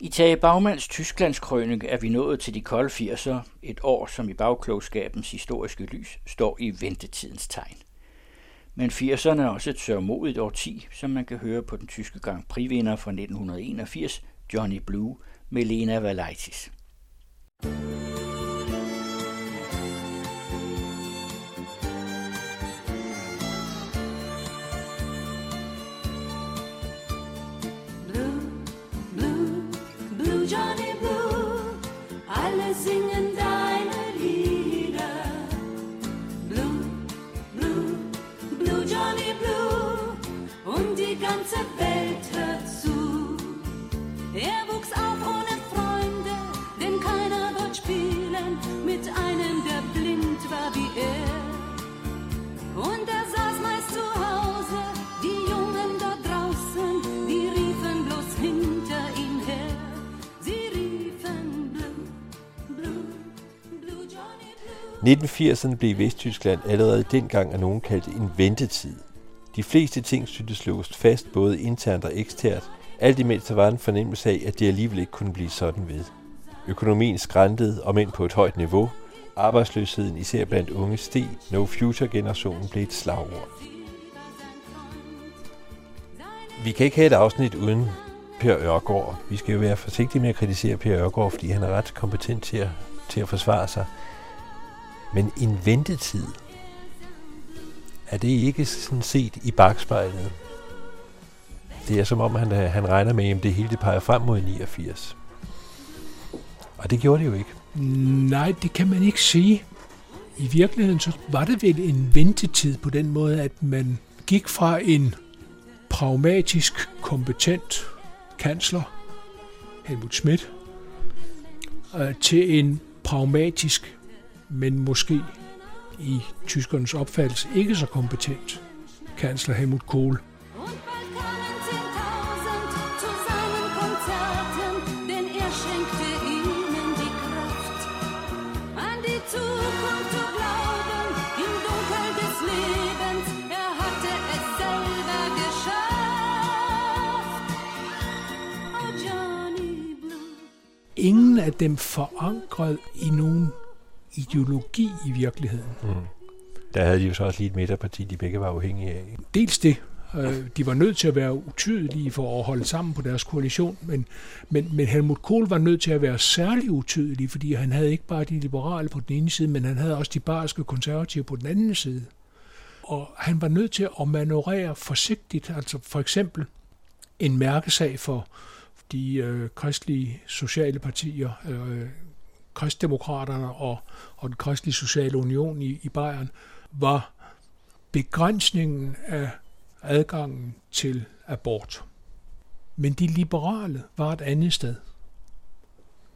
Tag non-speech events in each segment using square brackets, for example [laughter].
I Tage Bagmands Tysklandskrønike er vi nået til de kolde 80'er, et år, som i bagklogskabens historiske lys står i ventetidens tegn. Men 80'erne er også et sørmodigt årti, som man kan høre på den tyske Grand Prix-vinder fra 1981, Johnny Blue, med Lena Valaitis. 1980'erne blev Vesttyskland allerede dengang af nogen kaldt en ventetid. De fleste ting syntes låst fast både internt og eksternt, alt imens der var en fornemmelse af, at det alligevel ikke kunne blive sådan ved. Økonomien skræntede, om end på et højt niveau. Arbejdsløsheden, især blandt unge, steg. No Future-generationen blev et slagord. Vi kan ikke have et afsnit uden Per Ørgaard. Vi skal jo være forsigtige med at kritisere Per Ørgaard, fordi han er ret kompetent til at, til at forsvare sig. Men en ventetid, er det ikke sådan set i bagspejlet? Det er som om, han, han regner med, at det hele det peger frem mod 89. Og det gjorde det jo ikke. Nej, det kan man ikke sige. I virkeligheden så var det vel en ventetid på den måde, at man gik fra en pragmatisk, kompetent kansler, Helmut Schmidt, øh, til en pragmatisk, men måske i tyskernes opfattelse ikke så kompetent kansler Helmut Kohl. ingen af dem forankret i nogen ideologi i virkeligheden. Mm. Der havde de jo så også lige et midterparti, de begge var afhængige af. Dels det. Øh, de var nødt til at være utydelige for at holde sammen på deres koalition, men, men, men Helmut Kohl var nødt til at være særlig utydelig, fordi han havde ikke bare de liberale på den ene side, men han havde også de barske konservative på den anden side. Og han var nødt til at manøvrere forsigtigt, altså for eksempel en mærkesag for de øh, kristelige sociale partier, øh, kristdemokraterne og, og den kristelige sociale union i, i Bayern, var begrænsningen af adgangen til abort. Men de liberale var et andet sted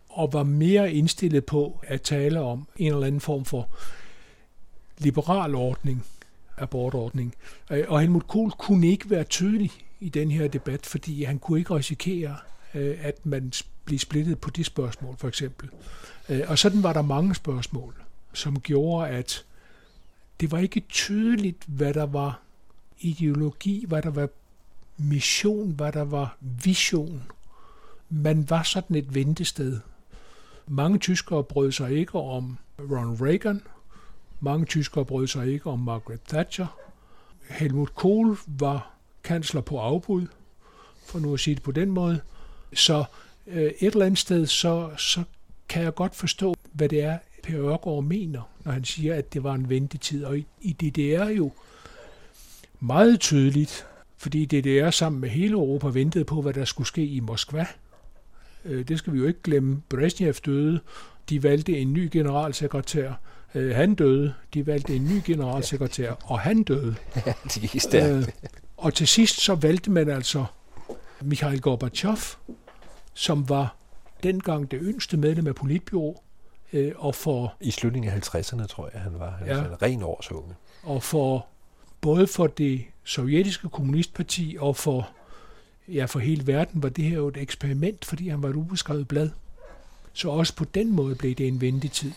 og var mere indstillet på at tale om en eller anden form for liberal ordning, abortordning. Og Helmut Kohl kunne ikke være tydelig i den her debat, fordi han kunne ikke risikere, øh, at man blev splittet på det spørgsmål, for eksempel. Øh, og sådan var der mange spørgsmål, som gjorde, at det var ikke tydeligt, hvad der var ideologi, hvad der var mission, hvad der var vision. Man var sådan et ventested. Mange tyskere brød sig ikke om Ronald Reagan. Mange tyskere brød sig ikke om Margaret Thatcher. Helmut Kohl var kansler på afbud, for nu at sige det på den måde. Så øh, et eller andet sted, så, så kan jeg godt forstå, hvad det er, Per Ørgaard mener, når han siger, at det var en ventetid. Og i, DDR jo meget tydeligt, fordi DDR sammen med hele Europa ventede på, hvad der skulle ske i Moskva. Øh, det skal vi jo ikke glemme. Brezhnev døde. De valgte en ny generalsekretær. Øh, han døde. De valgte en ny generalsekretær, og han døde. Ja, de er øh, og til sidst så valgte man altså Mikhail Gorbachev, som var dengang det yngste medlem af politbyrå, øh, og for... I slutningen af 50'erne, tror jeg, han var. Han ja, var ren årsunge. Og for både for det sovjetiske kommunistparti og for, ja, for hele verden var det her jo et eksperiment, fordi han var et ubeskrevet blad. Så også på den måde blev det en ventetid.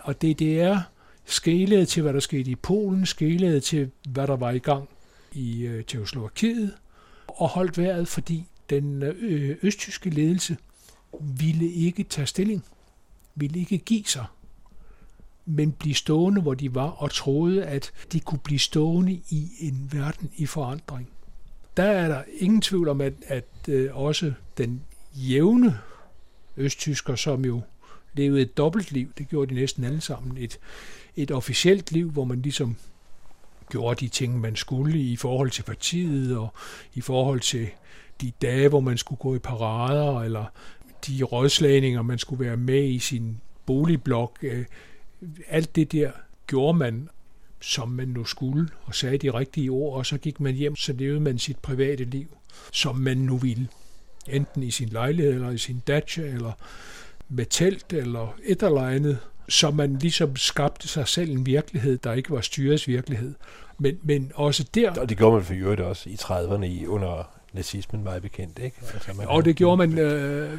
Og DDR skælede til, hvad der skete i Polen, skælede til, hvad der var i gang i øh, Tjekoslovakiet, og holdt vejret, fordi den øh, østtyske ledelse ville ikke tage stilling, ville ikke give sig, men blive stående, hvor de var, og troede, at de kunne blive stående i en verden i forandring. Der er der ingen tvivl om, at, at øh, også den jævne østtysker, som jo levede et dobbeltliv, det gjorde de næsten alle sammen, et, et officielt liv, hvor man ligesom gjorde de ting, man skulle i forhold til partiet og i forhold til de dage, hvor man skulle gå i parader, eller de rådslagninger, man skulle være med i sin boligblok. Øh, alt det der gjorde man, som man nu skulle, og sagde de rigtige ord, og så gik man hjem, så levede man sit private liv, som man nu ville. Enten i sin lejlighed, eller i sin dacha, eller med telt, eller et eller andet, så man ligesom skabte sig selv en virkelighed, der ikke var styrets virkelighed. Men, men også der... Og det gjorde man for øvrigt også i 30'erne under nazismen meget bekendt, ikke? Altså, man og det gjorde man... Øh,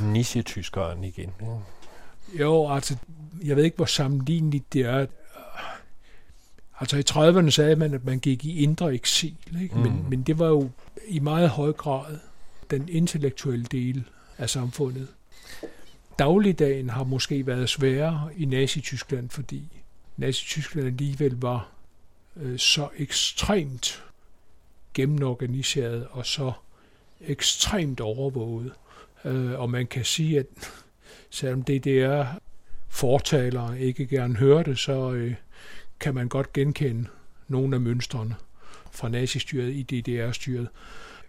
Nisje-tyskeren igen. Ja. Jo, altså, jeg ved ikke, hvor sammenligneligt det er. Altså i 30'erne sagde man, at man gik i indre eksil, ikke? Mm. Men, men det var jo i meget høj grad den intellektuelle del af samfundet. Dagligdagen har måske været sværere i Nazi-Tyskland, fordi Nazi-Tyskland alligevel var øh, så ekstremt gennemorganiseret og så ekstremt overvåget. Øh, og man kan sige, at [laughs] selvom DDR fortalere ikke gerne hører det, så øh, kan man godt genkende nogle af mønstrene fra nazistyret i DDR-styret.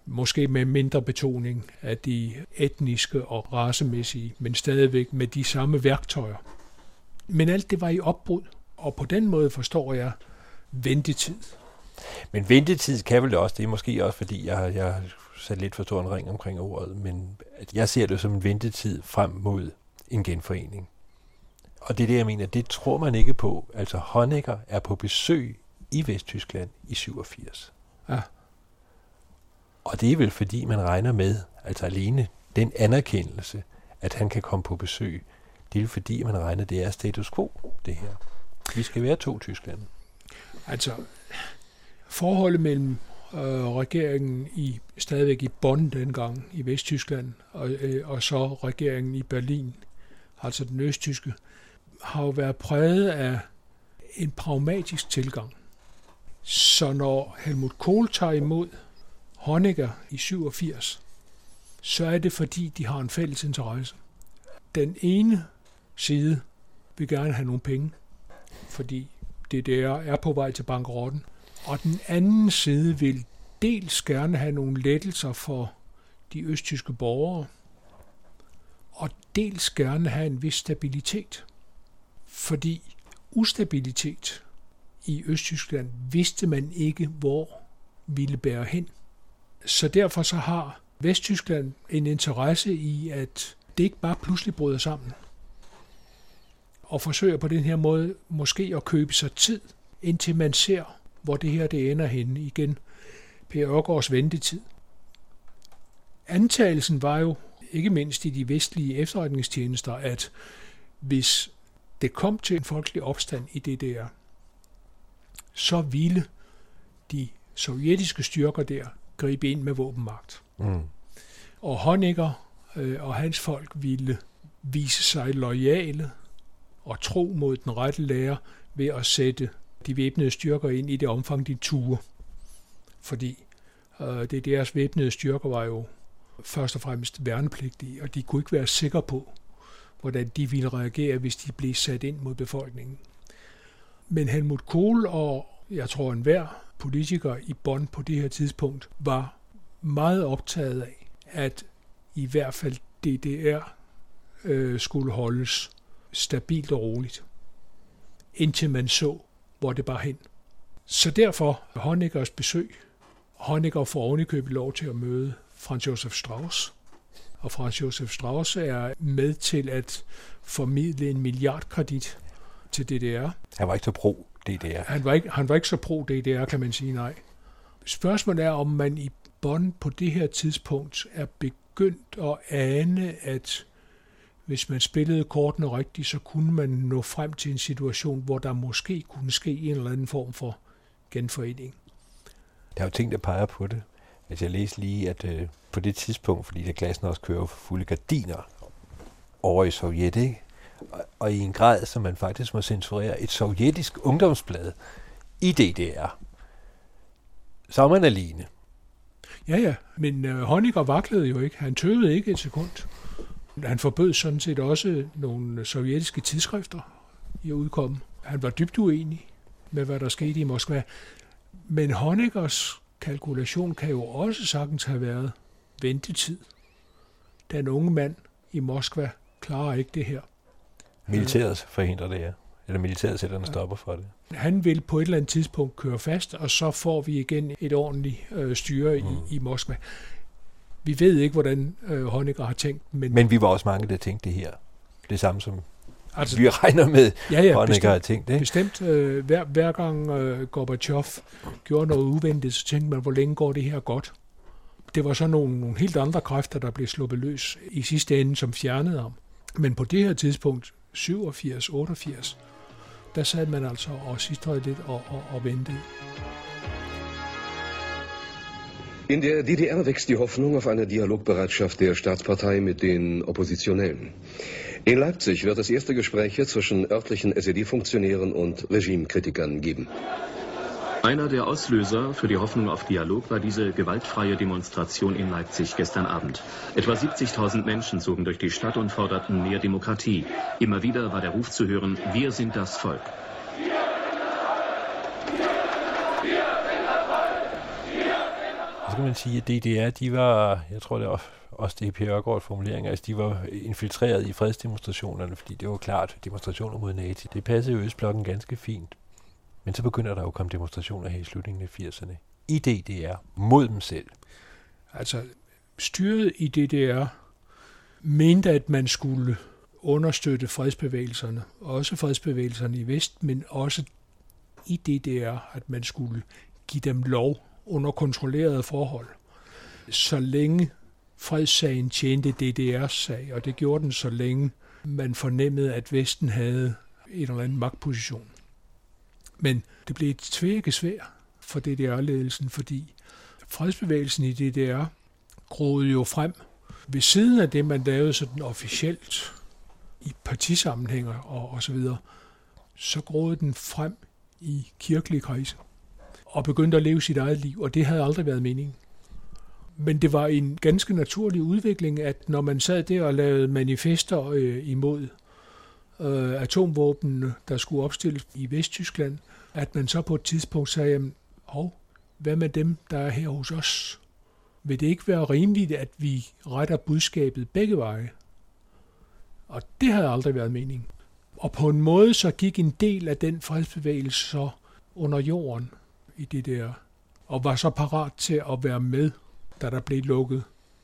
Måske med mindre betoning af de etniske og racemæssige, men stadigvæk med de samme værktøjer. Men alt det var i opbrud, og på den måde forstår jeg ventetid. Men ventetid kan vel også, det er måske også fordi, jeg, jeg har sat lidt for stor en ring omkring ordet, men jeg ser det som en ventetid frem mod en genforening. Og det er det, jeg mener, det tror man ikke på. Altså Honecker er på besøg i Vesttyskland i 87. Ja. Og det er vel fordi, man regner med, altså alene den anerkendelse, at han kan komme på besøg, det er fordi, man regner, det er status quo, det her. Vi skal være to Tyskland. Altså, forholdet mellem øh, regeringen i stadigvæk i Bonn dengang i Vesttyskland, og, øh, og så regeringen i Berlin, altså den østtyske, har jo været præget af en pragmatisk tilgang. Så når Helmut Kohl tager imod Honecker i 87, så er det fordi, de har en fælles interesse. Den ene side vil gerne have nogle penge, fordi det der er på vej til bankrotten, og den anden side vil dels gerne have nogle lettelser for de østtyske borgere, og dels gerne have en vis stabilitet. Fordi ustabilitet i Østtyskland vidste man ikke, hvor ville bære hen. Så derfor så har Vesttyskland en interesse i, at det ikke bare pludselig bryder sammen. Og forsøger på den her måde måske at købe sig tid, indtil man ser, hvor det her det ender henne igen. Per Ørgaards ventetid. Antagelsen var jo, ikke mindst i de vestlige efterretningstjenester, at hvis det kom til en folkelig opstand i DDR, så ville de sovjetiske styrker der gribe ind med våbenmagt. Mm. Og Honecker øh, og hans folk ville vise sig lojale og tro mod den rette lærer ved at sætte de væbnede styrker ind i det omfang, de turde. Fordi øh, det deres væbnede styrker var jo først og fremmest værnepligtige, og de kunne ikke være sikre på, hvordan de ville reagere, hvis de blev sat ind mod befolkningen. Men Helmut Kohl og jeg tror enhver politiker i Bonn på det her tidspunkt var meget optaget af, at i hvert fald DDR øh, skulle holdes stabilt og roligt, indtil man så, hvor det bar hen. Så derfor Honeckers besøg. Honecker får ovenikøbet lov til at møde Franz Josef Strauss, og Franz Josef Strauss er med til at formidle en milliardkredit til DDR. Han var ikke så pro DDR. Han var ikke, han var ikke så pro DDR, kan man sige, nej. Spørgsmålet er, om man i Bonn på det her tidspunkt er begyndt at ane, at hvis man spillede kortene rigtigt, så kunne man nå frem til en situation, hvor der måske kunne ske en eller anden form for genforening. Der er jo ting, der peger på det. Altså jeg læste lige, at øh, på det tidspunkt, fordi der klassen også kører for fulde gardiner over i Sovjet, ikke? Og, og i en grad, som man faktisk må censurere et sovjetisk ungdomsblad i DDR, så er man alene. Ja, ja, men øh, Honecker vaklede jo ikke. Han tøvede ikke et sekund. Han forbød sådan set også nogle sovjetiske tidsskrifter i at udkomme. Han var dybt uenig med, hvad der skete i Moskva. Men Honeckers kalkulation kan jo også sagtens have været ventetid. Den unge mand i Moskva klarer ikke det her. Militæret forhindrer det, ja. Eller militæret sætter en stopper for det. Han vil på et eller andet tidspunkt køre fast, og så får vi igen et ordentligt øh, styre mm. i, i Moskva. Vi ved ikke, hvordan øh, Honecker har tænkt. Men, men vi var også mange, der tænkte det her. Det samme som altså, vi regner med, ja, ja, Honecker har tænkt det. Bestemt. Øh, hver, hver gang øh, Gorbachev gjorde noget uventet, så tænkte man, hvor længe går det her godt? Det var så nogle, nogle helt andre kræfter, der blev sluppet løs i sidste ende, som fjernede ham. Men på det her tidspunkt, 87, 88, der sad man altså og sidstrede lidt og, og, og ventede. In der DDR wächst die Hoffnung auf eine Dialogbereitschaft der Staatspartei mit den Oppositionellen. In Leipzig wird es erste Gespräche zwischen örtlichen SED-Funktionären und Regimekritikern geben. Einer der Auslöser für die Hoffnung auf Dialog war diese gewaltfreie Demonstration in Leipzig gestern Abend. Etwa 70.000 Menschen zogen durch die Stadt und forderten mehr Demokratie. Immer wieder war der Ruf zu hören, wir sind das Volk. Kan man sige, at DDR, de var, jeg tror det var også det Per Ørgaards formulering, altså de var infiltreret i fredsdemonstrationerne, fordi det var klart demonstrationer mod NATO. Det passede jo Østblokken ganske fint. Men så begynder der jo at komme demonstrationer her i slutningen af 80'erne. I DDR, mod dem selv. Altså, styret i DDR mente, at man skulle understøtte fredsbevægelserne, også fredsbevægelserne i Vest, men også i DDR, at man skulle give dem lov under kontrollerede forhold. Så længe fredssagen tjente DDR's sag, og det gjorde den så længe man fornemmede, at Vesten havde en eller anden magtposition. Men det blev et tvækkesvær for DDR-ledelsen, fordi fredsbevægelsen i DDR groede jo frem ved siden af det, man lavede sådan officielt i partisammenhænger og, og så videre, så groede den frem i kirkelige kredse og begyndte at leve sit eget liv, og det havde aldrig været meningen. Men det var en ganske naturlig udvikling, at når man sad der og lavede manifester øh, imod øh, atomvåben, der skulle opstilles i Vesttyskland, at man så på et tidspunkt sagde, jamen, hov, hvad med dem, der er her hos os? Vil det ikke være rimeligt, at vi retter budskabet begge veje? Og det havde aldrig været meningen. Og på en måde så gik en del af den fredsbevægelse så under jorden i det der, og var så parat til at være med, da der blev lukket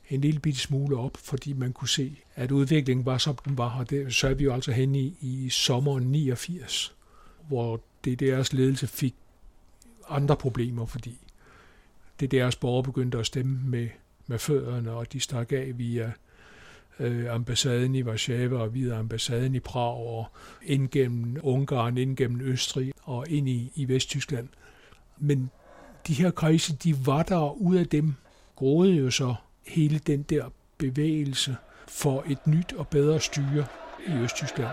en lille bitte smule op, fordi man kunne se, at udviklingen var, som den var, og det så er vi jo altså hen i, i sommeren 89, hvor det deres ledelse fik andre problemer, fordi det deres borgere begyndte at stemme med, med fødderne, og de stak af via øh, ambassaden i Warszawa og via ambassaden i Prag og ind gennem Ungarn, ind gennem Østrig og ind i, i Vesttyskland. Men de her kredse, de var der, ud af dem groede jo så hele den der bevægelse for et nyt og bedre styre i Østtyskland.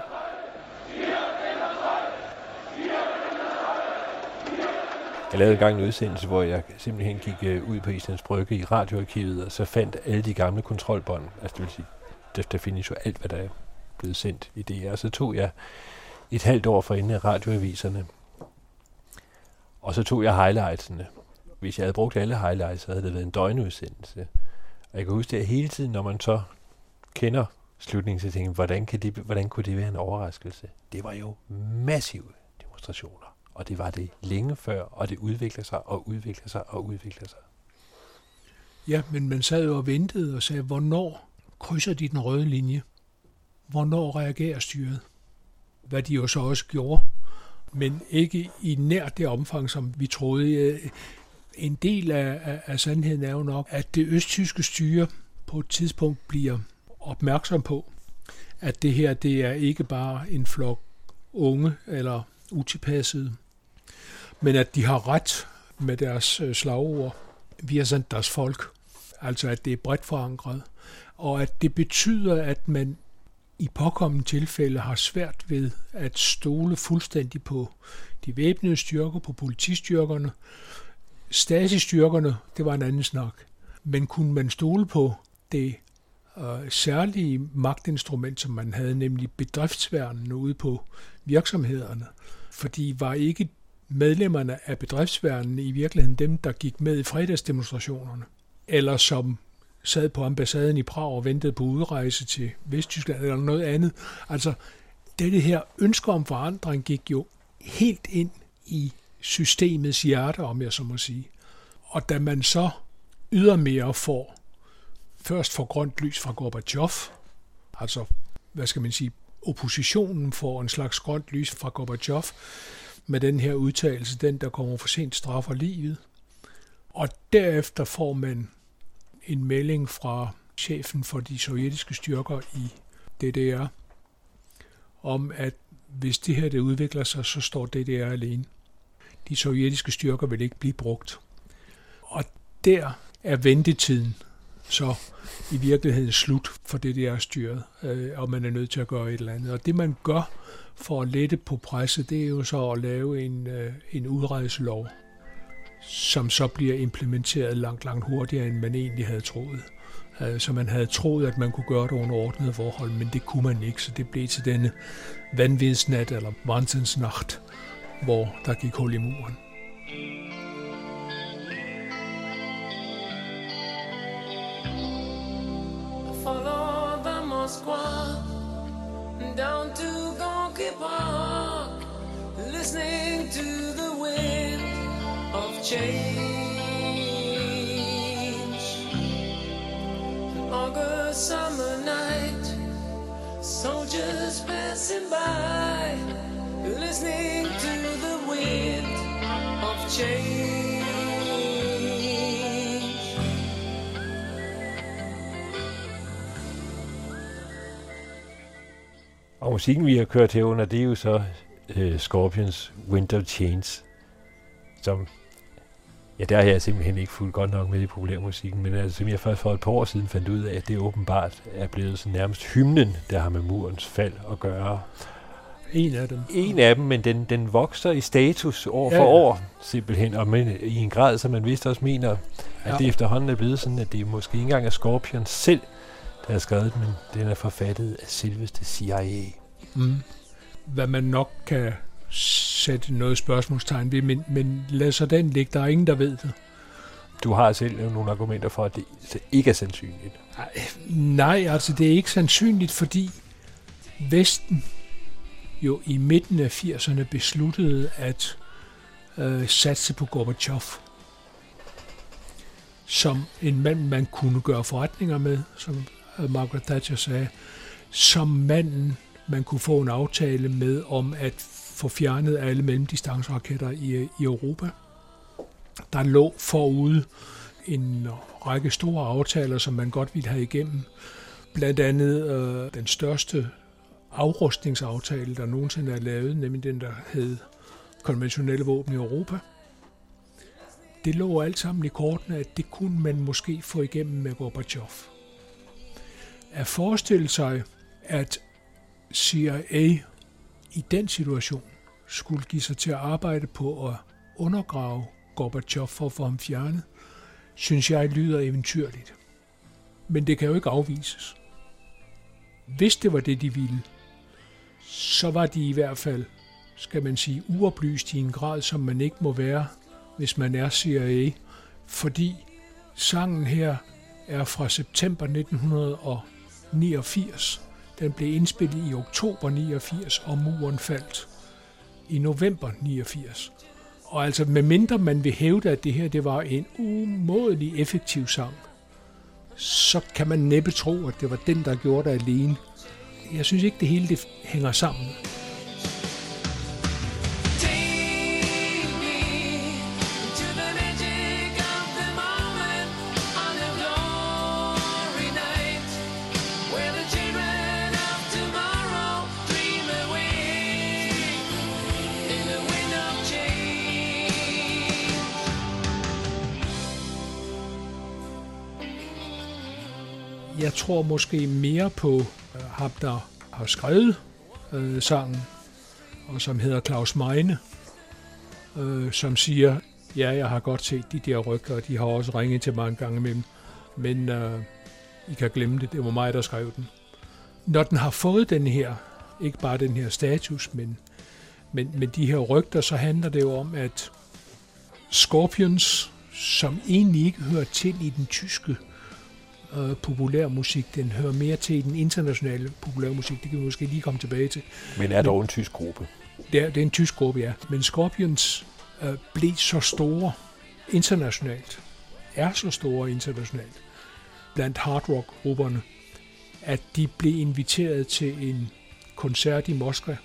Jeg lavede engang en udsendelse, hvor jeg simpelthen gik øh, ud på Islands Brygge i radioarkivet, og så fandt alle de gamle kontrolbånd. Altså det vil sige, der, der findes jo alt, hvad der er blevet sendt i DR. Så tog jeg et halvt år for inden af radioaviserne, og så tog jeg highlightsene. Hvis jeg havde brugt alle highlights, så havde det været en døgnudsendelse. Og jeg kan huske det hele tiden, når man så kender slutningen, så tænkte hvordan, kan det, hvordan kunne det være en overraskelse? Det var jo massive demonstrationer. Og det var det længe før, og det udvikler sig og udvikler sig og udvikler sig. Ja, men man sad jo og ventede og sagde, hvornår krydser de den røde linje? Hvornår reagerer styret? Hvad de jo så også gjorde, men ikke i nær det omfang, som vi troede. Øh, en del af, af, af sandheden er jo nok, at det østtyske styre på et tidspunkt bliver opmærksom på, at det her det er ikke bare en flok unge eller utilpassede, men at de har ret med deres øh, slagord. vi har sendt deres folk. Altså at det er bredt forankret. Og at det betyder, at man i påkommende tilfælde har svært ved at stole fuldstændig på de væbnede styrker, på politistyrkerne. Stasi-styrkerne, det var en anden snak. Men kunne man stole på det øh, særlige magtinstrument, som man havde, nemlig bedriftsværnene ude på virksomhederne? Fordi var ikke medlemmerne af bedriftsværnene i virkeligheden dem, der gik med i fredagsdemonstrationerne? Eller som sad på ambassaden i Prag og ventede på udrejse til Vesttyskland eller noget andet. Altså, det her ønske om forandring gik jo helt ind i systemets hjerte, om jeg så må sige. Og da man så ydermere får, først får grønt lys fra Gorbachev, altså, hvad skal man sige, oppositionen får en slags grønt lys fra Gorbachev, med den her udtalelse, den der kommer for sent straffer livet. Og derefter får man en melding fra chefen for de sovjetiske styrker i DDR, om at hvis det her det udvikler sig, så står DDR alene. De sovjetiske styrker vil ikke blive brugt. Og der er ventetiden så i virkeligheden slut for det der styret, øh, og man er nødt til at gøre et eller andet. Og det man gør for at lette på presset, det er jo så at lave en, øh, en udrejselov, som så bliver implementeret langt, langt hurtigere, end man egentlig havde troet. Øh, så man havde troet, at man kunne gøre det under ordnede forhold, men det kunne man ikke, så det blev til denne vanvidsnat eller Wahnsinnsnacht, hvor der gik hul i muren. Change. August summer night, soldiers passing by, listening to the wind of change. Og musikken, vi har kørt her under, det er jo så uh, Scorpions Wind of Change, som Ja, der har jeg simpelthen ikke fuldt godt nok med i populærmusikken, men altså, som jeg først for et par år siden fandt ud af, at det åbenbart er blevet sådan nærmest hymnen, der har med murens fald at gøre. En af dem. En af dem, men den, den vokser i status år for ja. år, simpelthen, og men, i en grad, som man vist også mener, at ja. det efterhånden er blevet sådan, at det måske ikke engang er Scorpion selv, der har skrevet den, men den er forfattet af selveste CIA. Mm. Hvad man nok kan sætte noget spørgsmålstegn ved, men, men lad så den ligge. Der er ingen, der ved det. Du har selv nogle argumenter for, at det ikke er sandsynligt. Nej, altså det er ikke sandsynligt, fordi Vesten jo i midten af 80'erne besluttede at øh, satse på Gorbachev som en mand, man kunne gøre forretninger med, som Margaret Thatcher sagde, som manden, man kunne få en aftale med om at få fjernet alle mellemdistanceraketter i, i Europa. Der lå forude en række store aftaler, som man godt ville have igennem. Blandt andet øh, den største afrustningsaftale, der nogensinde er lavet, nemlig den, der hed konventionelle våben i Europa. Det lå alt sammen i kortene, at det kunne man måske få igennem med Gorbachev. At forestille sig, at CIA i den situation skulle give sig til at arbejde på at undergrave Gorbachev for at få ham fjernet, synes jeg lyder eventyrligt. Men det kan jo ikke afvises. Hvis det var det, de ville, så var de i hvert fald, skal man sige, uoplyst i en grad, som man ikke må være, hvis man er CIA, fordi sangen her er fra september 1989. Den blev indspillet i oktober 89, og muren faldt i november 89. Og altså, medmindre man vil hævde, at det her det var en umådelig effektiv sang, så kan man næppe tro, at det var den, der gjorde det alene. Jeg synes ikke, det hele det hænger sammen. Tror måske mere på øh, ham, der har skrevet øh, sangen, og som hedder Claus Meine, øh, som siger, ja, jeg har godt set de der rygter, og de har også ringet til mig mange gange imellem, men øh, I kan glemme det, det var mig, der skrev den. Når den har fået den her, ikke bare den her status, men, men, men de her rygter, så handler det jo om, at Scorpions, som egentlig ikke hører til i den tyske øh, populærmusik. Den hører mere til den internationale populærmusik. Det kan vi måske lige komme tilbage til. Men er dog en tysk gruppe? Det er, det er en tysk gruppe, ja. Men Scorpions øh, blev så store internationalt, er så store internationalt, blandt hard rock grupperne, at de blev inviteret til en koncert i Moskva.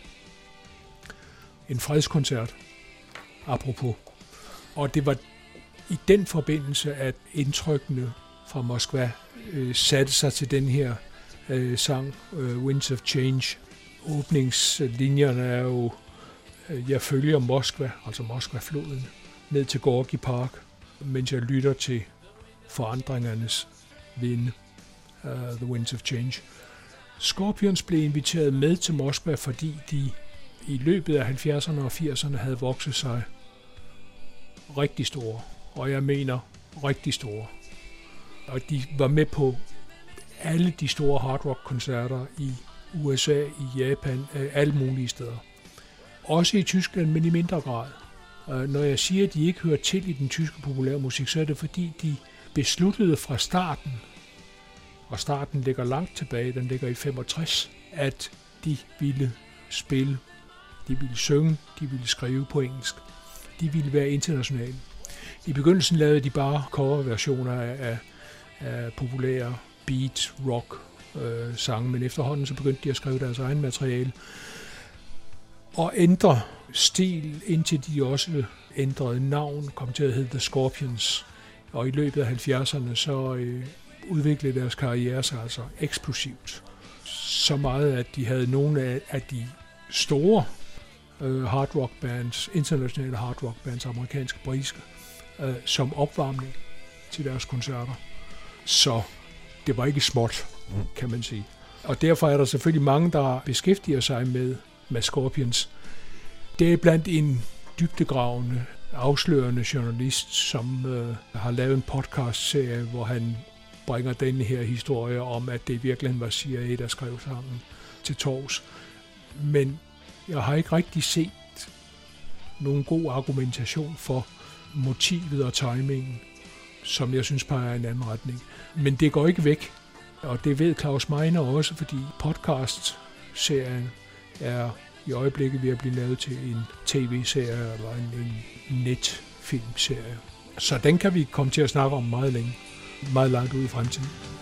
En fredskoncert, apropos. Og det var i den forbindelse, at indtrykkene fra Moskva øh, satte sig til den her øh, sang, øh, Winds of Change. Åbningslinjerne er jo, øh, jeg følger Moskva, altså Moskva-floden, ned til Gorky Park, mens jeg lytter til forandringernes vinde, uh, The Winds of Change. Scorpions blev inviteret med til Moskva, fordi de i løbet af 70'erne og 80'erne havde vokset sig rigtig store. Og jeg mener rigtig store og de var med på alle de store hard rock koncerter i USA, i Japan, øh, alle mulige steder. Også i Tyskland, men i mindre grad. Når jeg siger, at de ikke hører til i den tyske populærmusik, så er det fordi, de besluttede fra starten, og starten ligger langt tilbage, den ligger i 65, at de ville spille, de ville synge, de ville skrive på engelsk. De ville være internationale. I begyndelsen lavede de bare coverversioner af, af af populære beat, rock øh, sange, men efterhånden så begyndte de at skrive deres egen materiale og ændre stil, indtil de også ændrede navn, kom til at hedde The Scorpions. Og i løbet af 70'erne så øh, udviklede deres karriere sig altså eksplosivt. Så meget, at de havde nogle af, af de store øh, hard rock bands, internationale hard rock bands, amerikanske, britiske, øh, som opvarmning til deres koncerter. Så det var ikke småt, kan man sige. Og derfor er der selvfølgelig mange, der beskæftiger sig med, med Scorpions. Det er blandt en dybdegravende, afslørende journalist, som øh, har lavet en podcast-serie, hvor han bringer den her historie om, at det virkelig var CIA, der skrev sammen til tors. Men jeg har ikke rigtig set nogen god argumentation for motivet og timingen, som jeg synes peger i en anden retning. Men det går ikke væk, og det ved Claus Meiner også, fordi podcast-serien er i øjeblikket ved at blive lavet til en tv-serie eller en, en netfilmserie. Så den kan vi komme til at snakke om meget længe, meget langt ud i fremtiden.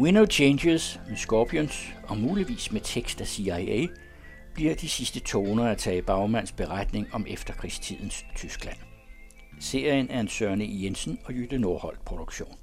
Winnow Changes med Scorpions og muligvis med tekst af CIA bliver de sidste toner at tage Bagmands beretning om efterkrigstidens Tyskland. Serien er en Sørne Jensen og Jytte Nordholt produktion.